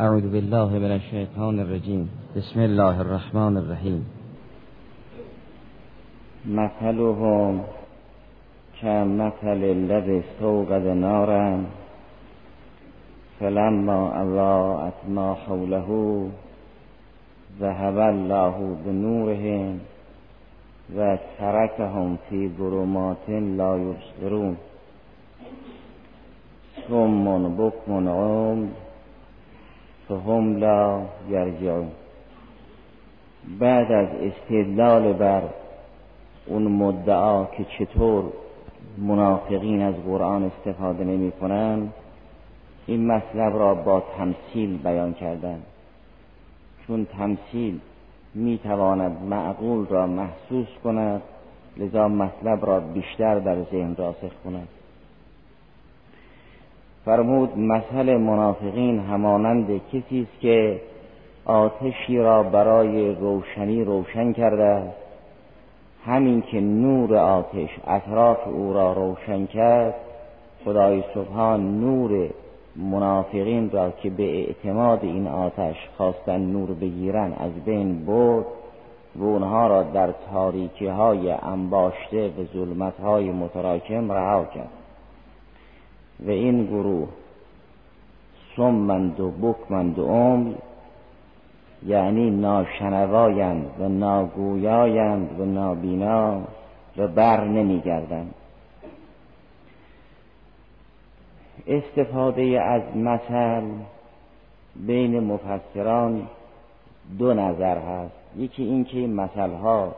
اعوذ بالله من الشیطان الرجیم. بسم الله الرحمن الرحیم. مثلهم كمثل الذي استوقد نارا فلما اضاءت ما حوله ذهب الله بنورهم و ترکهم فی ظلمات لا یبصرون. ثم بکم عمر فهم لا یرجعون. بعد از استدلال بر اون مدعا که چطور منافقین از قرآن استفاده نمی کنن این مطلب را با تمثیل بیان کردن. چون تمثیل می تواند معقول را محسوس کند لذا مطلب را بیشتر در ذهن راسخ کند. فرمود مثل منافقین همانند کسی است که آتشی را برای روشنی روشن کرده همین که نور آتش اطراف او را روشن کرد خدای سبحان نور منافقین را که به اعتماد این آتش خواستن نور بگیرن از بین برد و اونها را در تاریکی های انباشته و ظلمت های متراکم رها کرد. و این گروه سمند و بکمند و عمر یعنی ناشنوایند و ناگویایند و نابینا و بر نمیگردند. استفاده از مثل بین مفسران دو نظر هست. یکی اینکه این مثل ها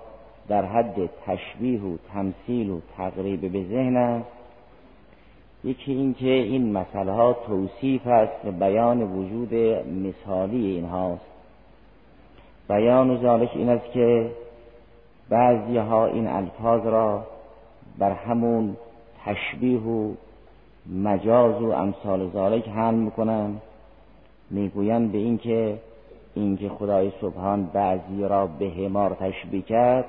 در حد تشبیه و تمثیل و تقریب به ذهن است. یکی اینکه این مسئله ها توصیف است و بیان وجود مثالی اینهاست. بیان ذالک این است که بعضی ها این الفاظ را بر همون تشبیه و مجاز و امثال ذالک حمل می‌کنن. می‌گویند به اینکه اینکه خدای سبحان بعضی را به همار تشبیه کرد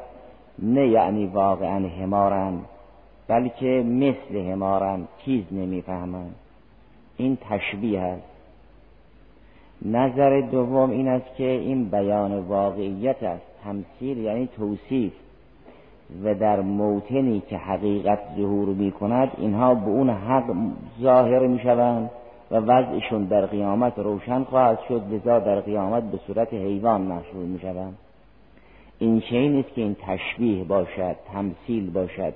نه یعنی واقعا همارند بلکه مثل همارم چیز نمی‌فهمند این تشبیه است. نظر دوم این است که این بیان واقعیت است. تمثیل یعنی توصیف. و در موتنی که حقیقت ظهور می کند اینها به اون حق ظاهر می شوند و وضعشون در قیامت روشن خواهد شد لذا در قیامت به صورت حیوان محصول می شوند این چه نیست که این تشبیه باشد تمثیل باشد؟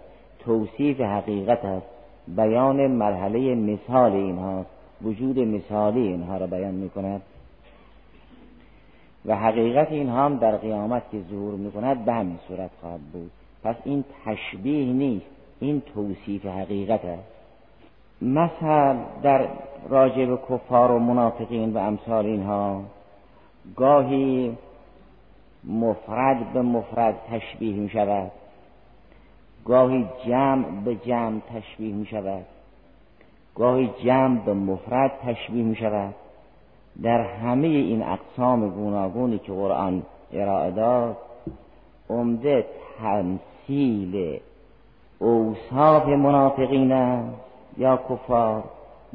توصیف حقیقت است. بیان مرحله مثال اینها وجود مثالی اینها را بیان می کند و حقیقت اینها هم در قیامت که ظهور می کند به همین صورت خواهد بود. پس این تشبیه نیست این توصیف حقیقت است. مثل در راجع به کفار و منافقین و امثال اینها گاهی مفرد به مفرد تشبیه می شود گاهی جمع به جمع تشبیه می شود. گاهی جمع به مفرد تشبیه می شود. در همه این اقسام گوناگونی که قرآن ارائه داد عمده تمثیل اوصاف منافقین یا کفار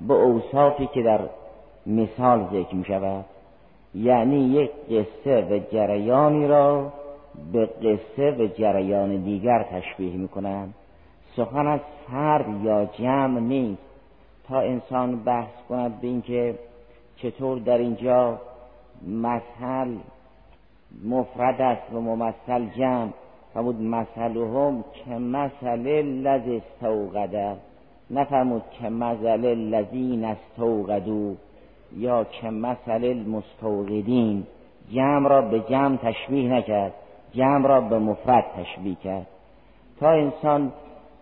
به اوصافی که در مثال ذکر می شود. یعنی یک قصه و جریانی را به قصه و جریان دیگر تشبیه می‌کنند. سخن از فرد یا جمع نیست. تا انسان بحث کند به اینکه چطور در اینجا مثل مفرد است و ممثل جمع. فرمود مثلهم که مثل لذ استوقده نفرمود که مثل لذین استوقدو یا که مثل المستوقدین. جمع را به جمع تشبیه نکرد. جمع را به مفرد تشبیه کرد. تا انسان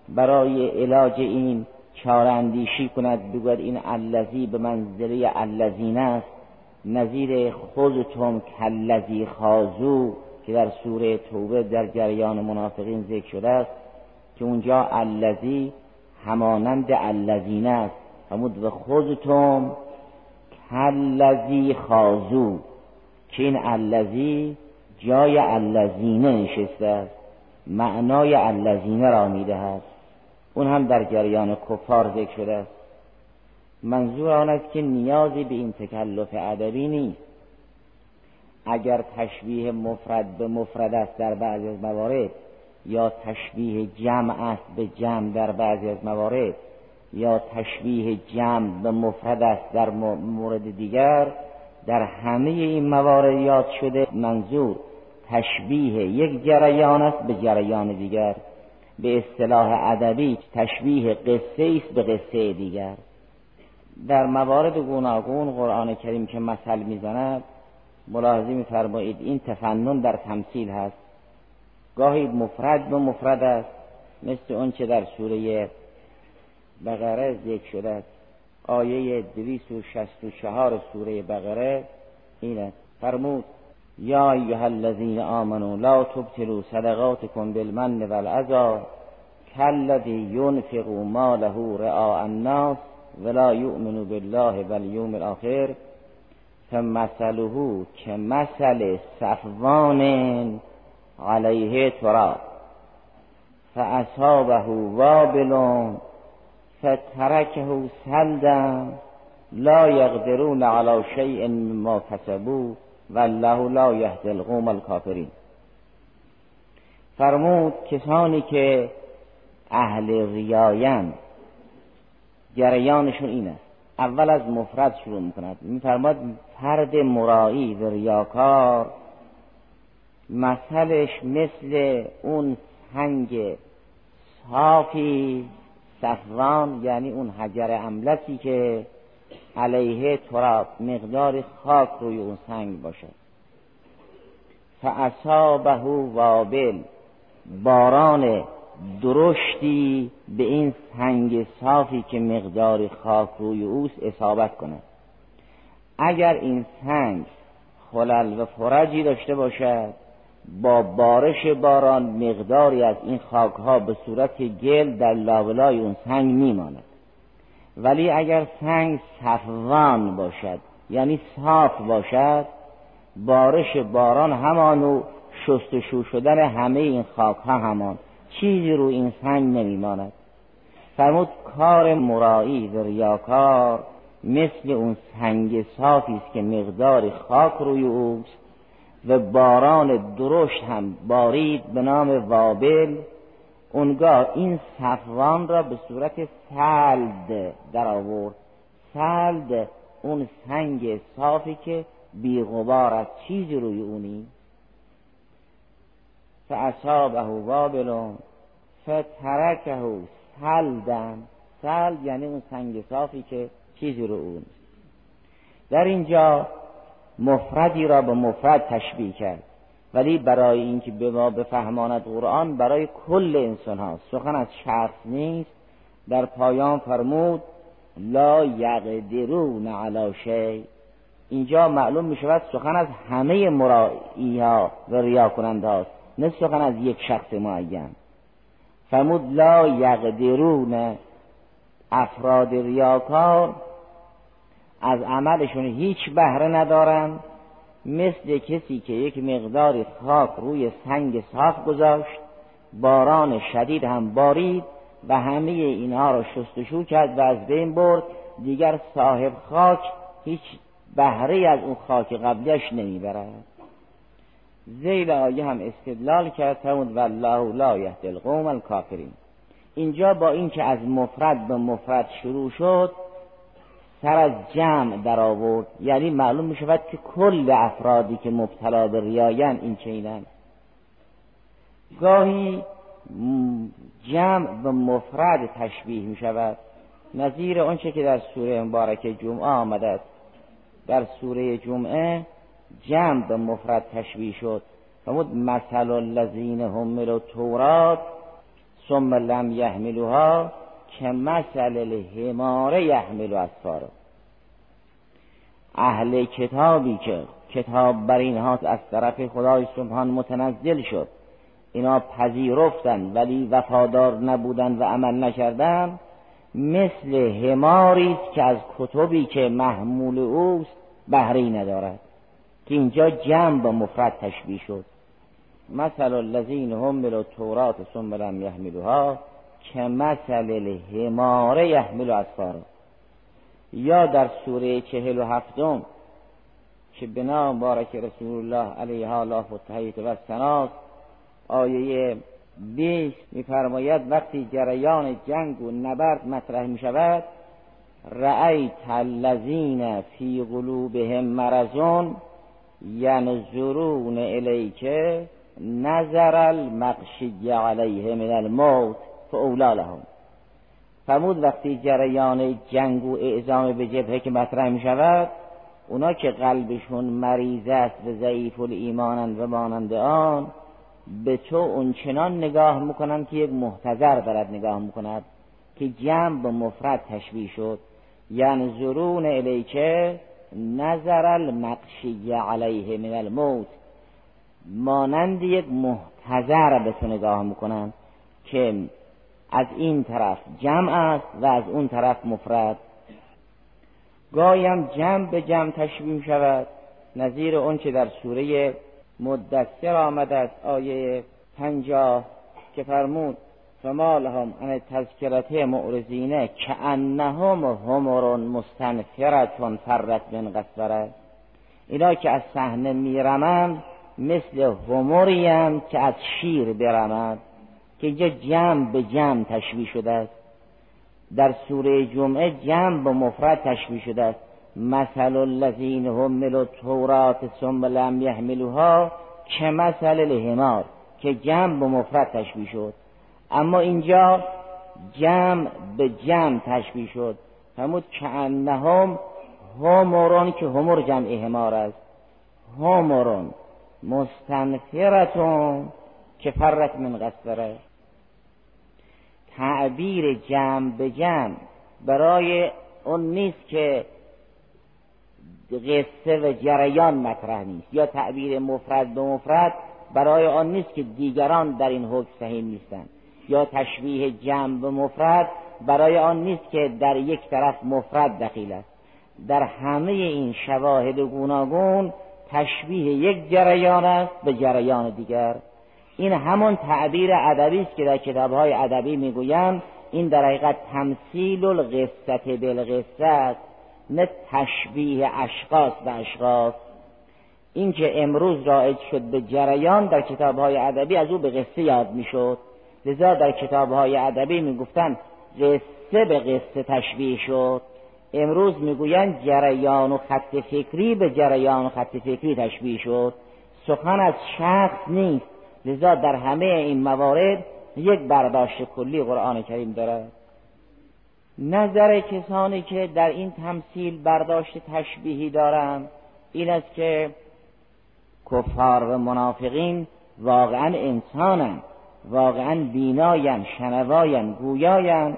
برای علاج این چاره اندیشی کند بگوید این الذی به منزله الذین است نظیر خودتون کلذی خازو که در سوره توبه در جریان منافقین ذکر شده است که اونجا الذی همانند الذین است. همود به خودتون کلذی خازو که این الذی جای الذینه نشسته است. معنای الذینه را می‌دهد. اون هم در جریان کفار ذکر شده است. منظور آن است که نیازی به این تکلف ادبی نیست. اگر تشبیه مفرد به مفرد است در بعضی از موارد یا تشبیه جمع است به جمع در بعضی از موارد یا تشبیه جمع به مفرد است در مورد دیگر در همه این موارد یاد شده منظور تشبیه یک جریان است به جریان دیگر. به اصطلاح ادبی تشبیه قصه است به قصه دیگر. در موارد گوناگون قرآن کریم که مثل می‌زند ملاحظه میفرمایید این تفنن در تمثیل هست. گاهی مفرد به مفرد است مثل اون چه در سوره بقره ذکر شده است. آیه 264 سوره بقره این است. فرمود یا ایها الذین آمنوا لا تبطلوا صدقاتکم بالمن والعزا کالذی ينفق ماله رعاء الناس ولا یؤمن بالله والیوم الاخر فمثله که مثل صفوان علیه تراب فاصابه وابل فترکه سلدا لا یقدرون علی شیء مما کسبوا والله لا یهدی القوم الکافرین فرمود کسانی که اهل ریاین جریانشون این است اول از مفرد شروع می‌کند. میفرماد فرد مرایی و ریاکار مثلش مثل اون سنگ صافی صفوان یعنی اون حجر املسی که علیه تراب مقدار خاک روی اون سنگ باشد فاصابه وابل باران درشتی به این سنگ صافی که مقدار خاک روی اوست اصابت کند اگر این سنگ خلل و فرجی داشته باشد با بارش باران مقداری از این خاکها به صورت گل در لابلای اون سنگ میماند. ولی اگر سنگ صفوان باشد یعنی صاف باشد بارش باران همانو شستشو شدن همه این خاک ها همان چیزی رو این سنگ نمیماند. فرمود کار مرایی و ریاکار مثل اون سنگ صافی است که مقدار خاک روی اوست و باران درشت هم بارید به نام وابل اونگاه این صفوان را به صورت سلد در آورد سلد اون سنگ صافی که بیغبار از چیزی روی اونی. فاصابه وابل فترکه سلدن سلد یعنی اون سنگ صافی که چیزی رو اون. در اینجا مفردی را به مفرد تشبیه کرد. ولی برای اینکه به ما بفهماند قرآن برای کل انسان ها سخن از شخص نیست. در پایان فرمود لا یقدرون علی شی. اینجا معلوم می شود سخن از همه مرایی ها و ریا کننده هاست نه سخن از یک شخص معین. فرمود لا یقدرون افراد ریاکار از عملشون هیچ بهره ندارند. مثل کسی که یک مقدار خاک روی سنگ صاف گذاشت باران شدید هم بارید و همه اینها را شستشو کرد و از بین برد. دیگر صاحب خاک هیچ بهره از اون خاک قبلش نمی‌برد. زیل آیه هم استدلال کرد فرمود والله لا یهدی القوم الکافرین. اینجا با اینکه از مفرد به مفرد شروع شد سر از جمع در آورد یعنی معلوم می شود که کل افرادی که مبتلا به ریاین این چینن. گاهی جمع به مفرد تشبیه می شود نظیر آنچه که در سوره مبارکه جمعه آمده در سوره جمعه جمع به مفرد تشبیه شد. فرمود مثل الذین حملوا تورات ثم لم یحملوها که مثل الحمار یحمل اسفارا اهل کتابی که کتاب بر اینها از طرف خدای سبحان متنزل شد. اینا پذیرفتن ولی وفادار نبودن و عمل نکردن. مثل حماری است که از کتبی که محمول اوست بهره ندارد. که اینجا جمع با مفرد تشبیه شد. مثل الذین حملوا التورات ثم لم یحملوها. که مثل الحمار یحمل اسفارا یا در سوره چهل و هفتم که بنا بارک رسول الله علیه الله و تحییت و سناست آیه بیست میفرماید وقتی جریان جنگ و نبرد مطرح می شود رأیت الذین فی قلوبهم مرضون ینظرون الیک نظر المقشی علیه من الموت. فاولا لهم فرمود وقتی جریان جنگ و اعزام به جبهه که مطرح می شود اونا که قلبشون مریض است و ضعیف الایمانند و مانند آن به تو اونچنان نگاه می‌کنند که یک محتضر دارد نگاه می‌کند که جمع به مفرد تشبیه شد. یعنی زرون الیکه نظر المقشی علیه من الموت. مانند یک محتضر به تو نگاه می‌کنند که از این طرف جمع است و از اون طرف مفرد. گایم جمع به جمع تشبیه شود. نظیر اون که در سوره مدثر آمده است آیه پنجاه که فرمود فما لهم ان تذکرته معرزینه که انهم همرون مستنفرتون فرت من قصوره اینا که از صحنه میرمند مثل هموریم که از شیر برمند. که اینجا جمع به جمع تشبیه شده است. در سوره جمعه جمع به مفرد تشبیه شده است. مثل الذین حملوا التورات ثم لم یحملوها که مثل الحمار که جمع به مفرد تشبیه شد. اما اینجا جمع به جمع تشبیه شد. فرمود که انهم همورون که همور جمع حمار است. همورون مستنفرتون که فرت من قصره تعبیر جمع به جمع. برای اون نیست که قصه و جریان مطرح نیست یا تعبیر مفرد به مفرد برای آن نیست که دیگران در این حکم صحیح نیستند. یا تشبیه جمع به مفرد برای آن نیست که در یک طرف مفرد دخیل است. در همه این شواهد گوناگون تشبیه یک جریان است به جریان دیگر. این همون تعبیر ادبی است که در کتابهای ادبی می‌گویند این در حقیقت تمثیل القصت بالقصت نه تشبیه اشخاص به اشخاص. این که امروز رایج شد به جریان در کتابهای ادبی از او به قصه یاد می‌شد. لذا در کتابهای ادبی می‌گفتند قصه به قصه تشبیه شد. امروز می‌گویند جریان و خط فکری به جریان و خط فکری تشبیه شد. سخن از شخص نیست. لذا در همه این موارد یک برداشت کلی قرآن کریم دارد نظر کسانی که در این تمثیل برداشت تشبیهی دارند این است که کفار و منافقین واقعا انسانند واقعا بیناین شنواین گویاین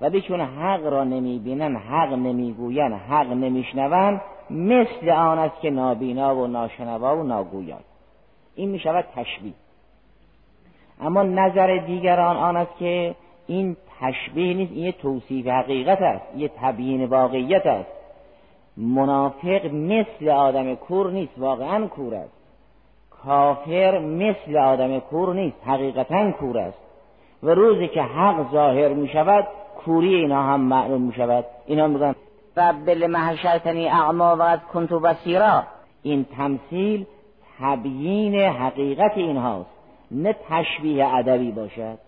و چون حق را نمی‌بینن حق نمی‌گوین حق نمیشنون مثل آن است که نابینا و ناشنوا و ناگویا این می‌شود تشبیه. اما نظر دیگران آن است که این تشبیه نیست این یه توصیف حقیقت است یه تبیین واقعیت است. منافق مثل آدم کور نیست واقعا کور است. کافر مثل آدم کور نیست حقیقتا کور است. و روزی که حق ظاهر می شود کوری اینا هم معلوم می شود اینا میگن رب محشرتنی اعما و کنتو بسیرا این تمثیل تبیین حقیقت اینهاست. نه تشبیه ادبی باشد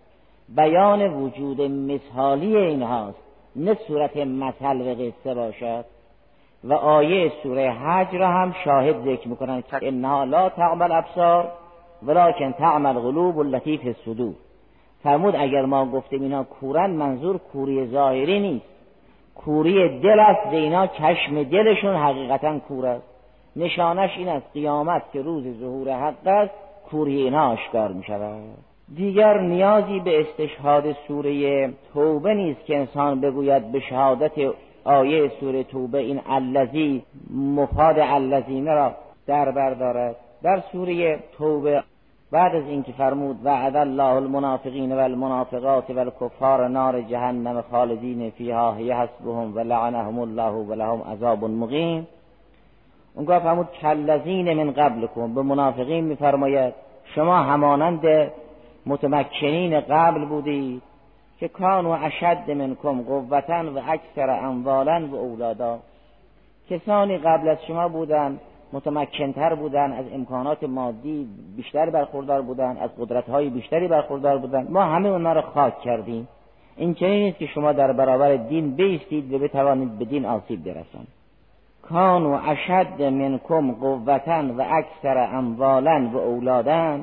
بیان وجود مثالی اینهاست نه صورت مثل و قصه باشد. و آیه سوره حج را هم شاهد ذکر می‌کنن که انها لا تعمل ابصار ولکن تعمل قلوب التي فی الصدور فرمود اگر ما گفتیم اینا کورن منظور کوری ظاهری نیست. کوری دل است به اینا چشم دلشون حقیقتا کور است. نشانش این است قیامت که روز ظهور حق است کوری اینا آشکار می شود دیگر نیازی به استشهاد سوره توبه نیست که انسان بگوید به شهادت آیه سوره توبه این الذی مفاد الذین را در بردارد در سوره توبه بعد از اینکه فرمود وعد الله المنافقین و المنافقات و الکفار نار جهنم خالدین فیها حسبهم و لعنهم الله و لهم عذاب مقیم. اونگاه فرمود کلذین من قبلکم. به منافقین میفرماید شما همانند متمکنین قبل بودید که کان و اشد منکم قوتا و اکثر اموالا و اولادا. کسانی قبل از شما بودن متمکنتر بودن از امکانات مادی بیشتر برخوردار بودن از قدرتهای بیشتری برخوردار بودن. ما همه اونا رو خاک کردیم. این چنین نیست که شما در برابر دین بیستید و بتوانید به دین آسیب برسانید. کانو اشد منکم قوتا و اکثر اموالا و اولادا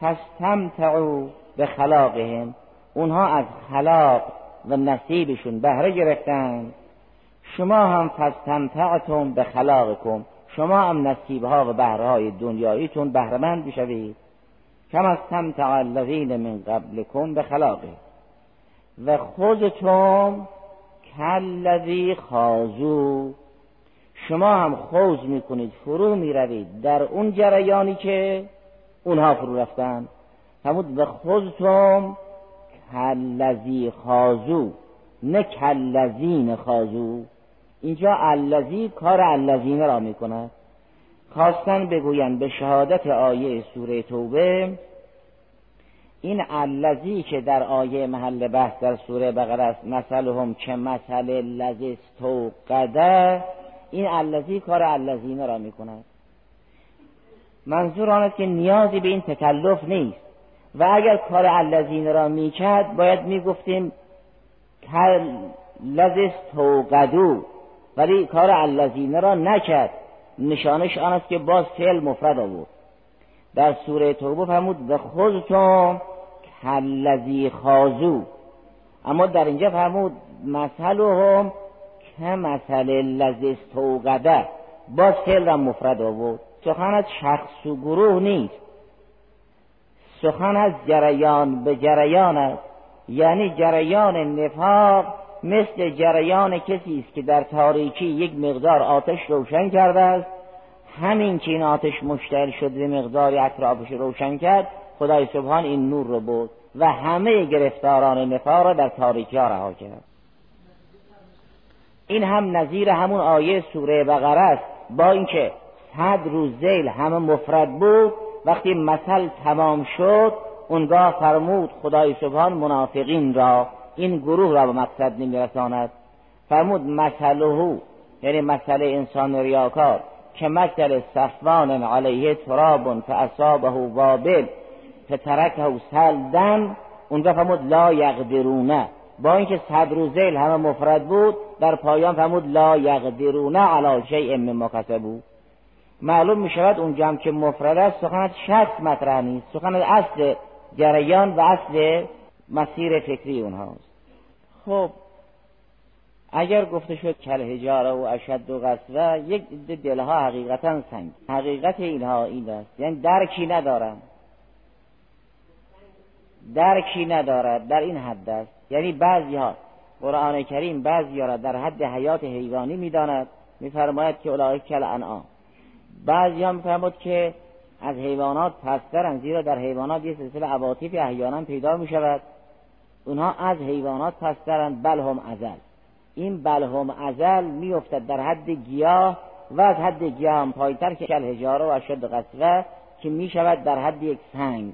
فاستمتعوا به خلاقهم. اونها از خلاق و نصیبشون بهره گرفتن. شما هم فاستمتعتم به خلاقکم. شما هم نصیبها و بهرهای دنیاییتون بهرمند بشوید. کم از تمتع الذین من قبلکم به خلاقه. و خودتون کلذی خازو. شما هم خوز می‌کنید فرو می‌روید. در اون جریانی که اونها فرو رفتن همون و خودتون کلذی خازو. نه کلذین خازو. اینجا الذی کار الذین را می‌کند خواستن بگویند به شهادت آیه سوره توبه این الذی که در آیه محل بحث در سوره بقره است مثلهم که مثل الذی استوقده این الذی کار الذین را می‌کند. منظور آن است که نیازی به این تکلف نیست. و اگر کار الذین را می‌کرد باید می‌گفتیم لذی استوقدو ولی کار الذین را نکرد. نشانش آن است که باز فعل مفرد آورد. در سوره توبه فرمود و خودتون کلذی خازو اما در اینجا فرمود مثلهم که مثل لذی استوقده باز فعل را مفرد آورد. سخن از شخص و گروه نیست. سخن از جریان به جریان است. یعنی جریان نفاق مثل جریان کسی است که در تاریکی یک مقدار آتش روشن کرده است. همین که این آتش مشتعل شد به مقداری اطرافش روشن کرد خدای سبحان این نور رو بود و همه گرفتاران نفاق را در تاریکی ها رها کرد. این هم نظیر همون آیه سوره بقره است. با اینکه صد روز زیل همه مفرد بود وقتی مثل تمام شد اونگاه فرمود خدای سبحان منافقین را این گروه را به مقصد نمیرساند. فرمود مثله یعنی مسئله انسان ریاکار که مثل صفوان علیه تراب فاصابه وابل فترکه سلدن اونجا فرمود لا یقدرونه. با اینکه صد روزیل همه مفرد بود در پایان فرمود لا یقدرونه علی شیء مما کسبو معلوم می شود اون جمع که مفرد است سخن از شخص مطرح نیست. سخن از اصل جریان و اصل مسیر فکری اونهاست. خب. اگر گفته شد کل هجاره و اشد و قصوه یک دلها حقیقتا سنگ. حقیقت اینها این است. یعنی درکی ندارن درکی ندارد. در این حد است. یعنی بعضی ها قرآن کریم بعضی ها را در حد حیات حیوانی می‌داند میفرماید که اولای کل انعام بعضی ها میفرماید که از حیوانات پسترن زیرا در حیوانات یه سلسله عواطف احیانا پیدا می شود اونها از حیوانات پسترند بل هم ازل. این بل هم ازل میافتد در حد گیاه و از حد گیاه هم پایتر که کل هجاره و اشد قصوه که می شود در حد یک سنگ.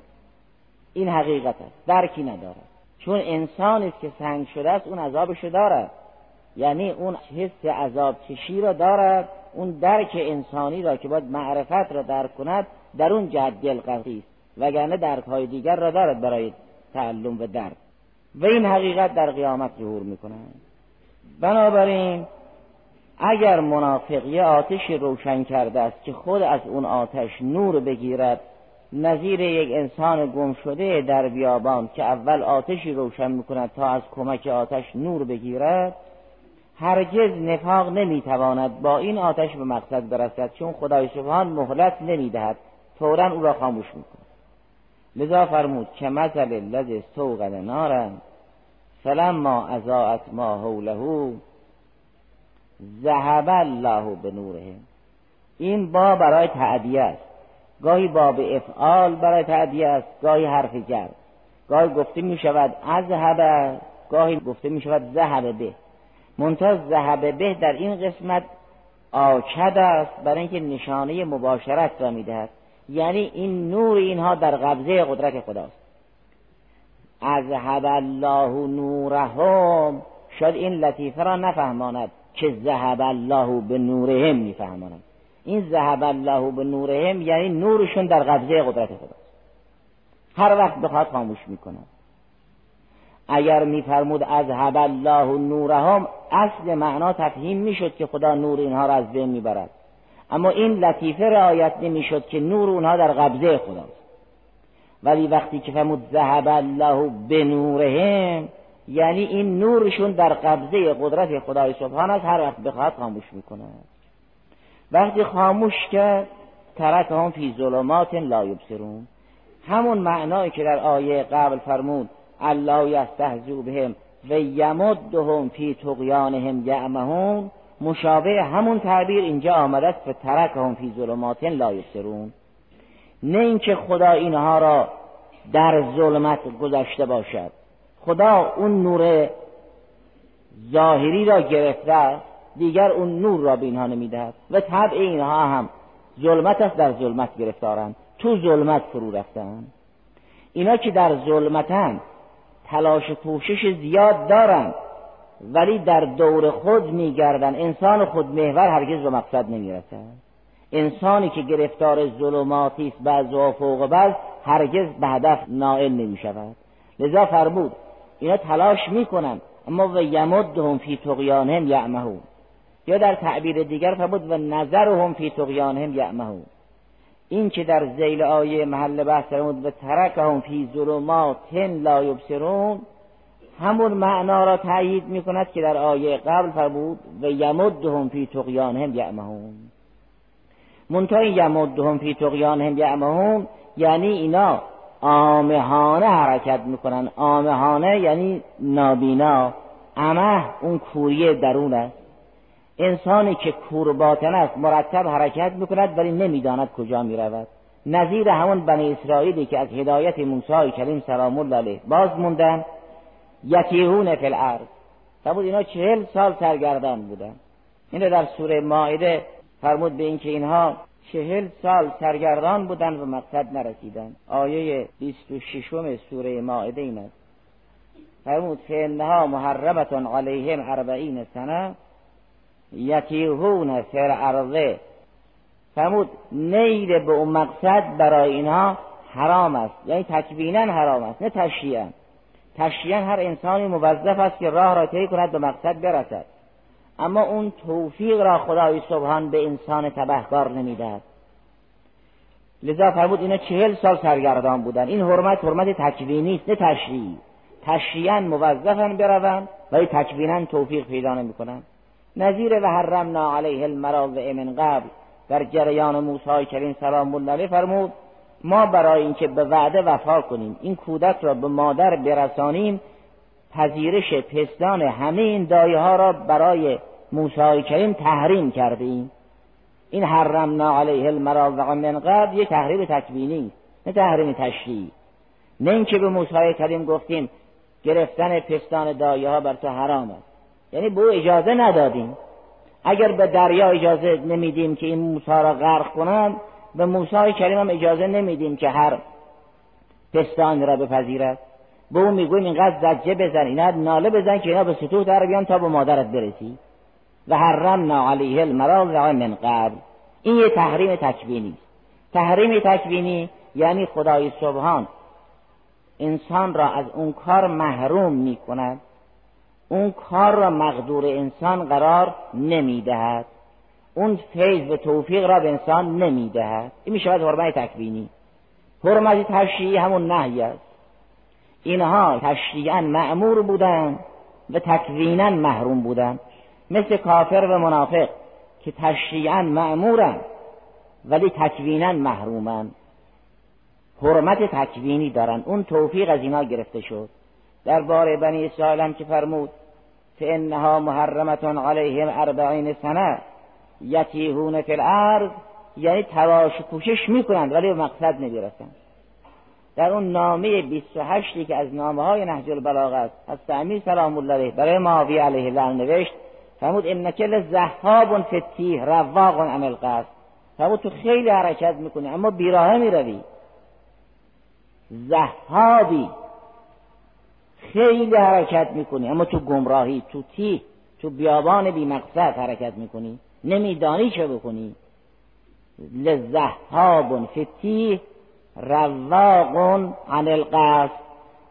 این حقیقت است. درکی ندارد. چون انسان است که سنگ شده است اون عذابش دارد. یعنی اون حس عذاب چشی را دارد اون درک انسانی را که باید معرفت را درک کند در اون جهت دلقطی است. وگرنه درک های دیگر را دارد برای تعلم و درک. و این حقیقت در قیامت ظهور می‌کنند بنابراین اگر منافق یه آتشی روشن کرده است که خود از اون آتش نور بگیرد نظیر یک انسان گم شده در بیابان که اول آتشی روشن می‌کند تا از کمک آتش نور بگیرد هرگز نفاق نمی‌تواند با این آتش به مقصد برسد چون خدای سبحان مهلت نمی‌دهد فورا او را خاموش می‌کند. لذا فرمود که مثل لذ استوقد نارا فلما ازاعت ما حوله ذهب الله به نوره این با برای تعدیه است. گاهی باب افعال برای تعدیه است گاهی حرف جر گاهی گفته می شود از گاهی گفته می شود ذهب به. منتها ذهب به در این قسمت آکد است برای اینکه نشانه مباشرت را می‌دهد. یعنی این نور اینها در قبضه قدرت خداست. اذهب الله نورهم شاید این لطیفه را نفهماند که ذهب الله به نورهم میفهماند. این ذهب الله به نورهم یعنی نورشون در قبضه قدرت خداست هر وقت بخواد خاموش می‌کنند اگر میفرمود از هب الله نورهم اصل معنا تفهیم می‌شد که خدا نور اینها را از بین می‌برد. اما این لطیفه رعایت نمی‌شد که نور اونها در قبضه خداست. ولی وقتی که فرمود ذهب الله به نورهم یعنی این نورشون در قبضه قدرت خدای سبحان است هر وقت بخواد خاموش می‌کنه. وقتی خاموش کرد ترک هم فی ظلمات لا یبصرون. همون معنایی که در آیه قبل فرمود الله یستهزو بهم و یمدهم فی طغیانهم یعمهون. مشابه همون تعبیر اینجا آمده است ترک هم فی ظلمات لا یبصرون. نه اینکه خدا اینها را در ظلمت گذاشته باشد. خدا اون نور ظاهری را گرفته دیگر اون نور را به اینها نمی‌دهد. و طبع اینها هم ظلمت است در ظلمت گرفتارند. تو ظلمت فرو رفتند اینا که در ظلمتن تلاش و کوشش زیاد دارند ولی در دور خود میگردن. انسان خود محور هرگز به مقصد نمی‌رسد انسانی که گرفتار ظلماتی است بعض و فوق بعض هرگز به هدف نائل نمی شود لذا فرمود اینا تلاش می‌کنن. اما و یمدهم فی طغیانهم یعمهون. یا در تعبیر دیگر فرمود و نظرهم فی طغیانهم یعمهون. این که در زیل آیه محل بحث فرمود و ترکهم فی ظلمات لا یبصرون. همون معنا را تأیید می کند که در آیه قبل فرمود و یمدهم فی طغیانهم یعمهون. منتهای یمدهم فی طغیانهم یعمهون یعنی اینا آمهانه حرکت می‌کنن. آمهانه یعنی نابینا. امه اون کوری درون است انسانی که کور باطن است مرتب حرکت می‌کند ولی نمی‌داند کجا می‌رود. نظیر همون بنی اسرائیلی که از هدایت موسی کریم سلام الله علیه باز موندن یتیهون فی الارض. فرمود اینا چهل سال سرگردان بودن. این در سوره مائده فرمود به اینکه اینها چهل سال سرگردان بودن و مقصد نرسیدن. آیه 26 سوره مائده این است. فرمود فانها محرمتون علیهم اربعین سنه یتیهون فر ارضه فرمود نیل به اون مقصد برای اینها حرام است. یعنی تکوینا حرام است نه تشریعا تشریعا هر انسانی موظف است که راه را طی کند به مقصد برسد. اما اون توفیق را خدای سبحان به انسان تبهکار نمی‌دهد. لذا فرمود اینا چهل سال سرگردان بودن. این حرمت حرمت تکوینی است نه تشریعی تشریعا موظفن بروند ولی تکوینا توفیق پیدا نمی‌کنن نظیر و حرمنا علیه المراضع من قبل. در جریان موسی کریم سلام الله فرمود ما برای اینکه به وعده وفا کنیم این کودک را به مادر برسانیم پذیرش پستان همه این دایه ها را برای موسی کریم تحریم کردیم. این حرمنا علیه المراضع من قبل یه تحریم تکوینی نه تحریم تشریعی نه اینکه به موسی کریم گفتیم گرفتن پستان دایه ها بر تو حرام است یعنی به او اجازه ندادیم. اگر به دریا اجازه نمیدیم که این موسی را غرق کنند به موسی کریم هم اجازه نمیدیم که هر پستان را بپذیرد. به او می‌گویم اینقدر زجه بزن اینا ناله بزن که اینا به سطوح در بیان تا به مادرت برسی. و حرمنا علیه المراضع من قبل. این یه تحریم تکوینی تحریم تکوینی یعنی خدای سبحان. انسان را از اون کار محروم می کند اون کار را مقدور انسان قرار نمی‌دهد. اون فیض و توفیق را به انسان نمی‌دهد. این می شود حرمت تکوینی. حرمت تشریعی همون نهی است. اینها تشریعا معمور بودند و تکوینا محروم بودند مثل کافر و منافق که تشریعا معمورن ولی تکوینا محرومن. حرمت تکوینی دارن. اون توفیق از اینا گرفته شد. در بار بنی اسرائیل هم که فرمود فانها محرمتون علیهم اربعین سنه یتیهون فی الارض یعنی تلاش کوشش می‌کنند ولی به مقصد نمی‌رسند. در اون نامه 28 که از نامه های نهج البلاغه است از امیر سلام الله علیه برای معاویه علیه السلام نوشت فرمود انک لذهاب فی التیه رواق عن القصد فرمود تو خیلی حرکت می‌کنی اما بیراه می‌روی. زهابی؟ خیلی حرکت می‌کنی. اما تو گمراهی تو تی تو بیابان بی مقصد حرکت می‌کنی. نمیدانی چه بکنی. لزهاب فتی رواق عن القصد.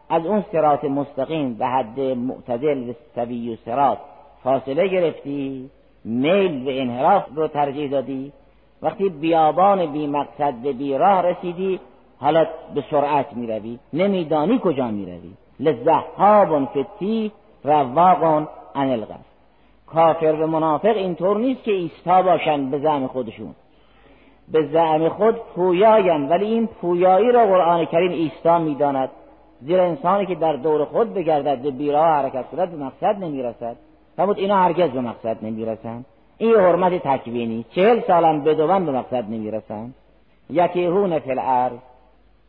از اون سرات مستقیم به حد معتدل و سوی و سرات فاصله گرفتی. میل و انحراف رو ترجیح دادی. وقتی بیابان بی مقصد به راه رسیدی حالا به سرعت می روی نمیدانی کجا می روی لزهاب فتی رواق عن کافر و منافق اینطور نیست که ایستا باشن به زعم خودشون. به زعم خود پویاین ولی این پویایی را قرآن کریم ایستا می‌داند. زیرا انسانی که در دور خود بگردد به بیراه حرکت کند به مقصد نمی‌رسد. فرمود اینا هرگز به مقصد نمی‌رسند. این حرمت تکوینی. چهل سالم بدون به مقصد نمی‌رسند. یکیهون فی الارض.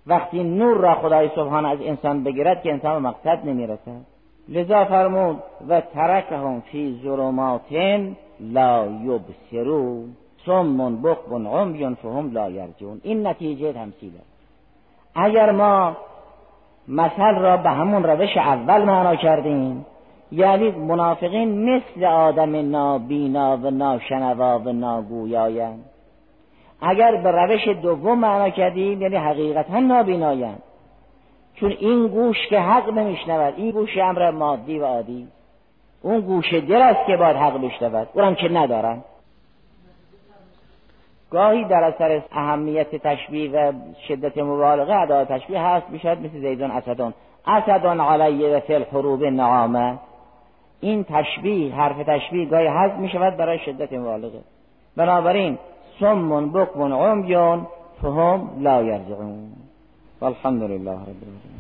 وقتی نور را خدای سبحان از انسان بگیرد که انسان به مقصد نمی‌رسد. لذا فرمود و ترکهم فی ظلمات لا یبصرون. سمون بکبون عمیون فهم لا یرجون. این نتیجه تمثیله اگر ما مثل را به همون روش اول معنا کردیم یعنی منافقین مثل آدم نابینا و ناشنوا و ناگویایند. اگر به روش دوم معنا کردیم یعنی حقیقتا نابینایند چون این گوش که حق نمیشنود این گوش امر مادی و عادی. اون گوش دل است که باید حق بشنود. اونم که ندارن. گاهی در اثر اهمیت تشبیه و شدت مبالغه ادا تشبیه هست می‌شد مثل زیدون اسدون اسدون علیه و فی الحروب نعامه این تشبیه حرف تشبیه گاهی هست می‌شود برای شدت مبالغه. بنابراین صم بكم عمي فهم لا يرجعون. والحمد لله رب العالمين.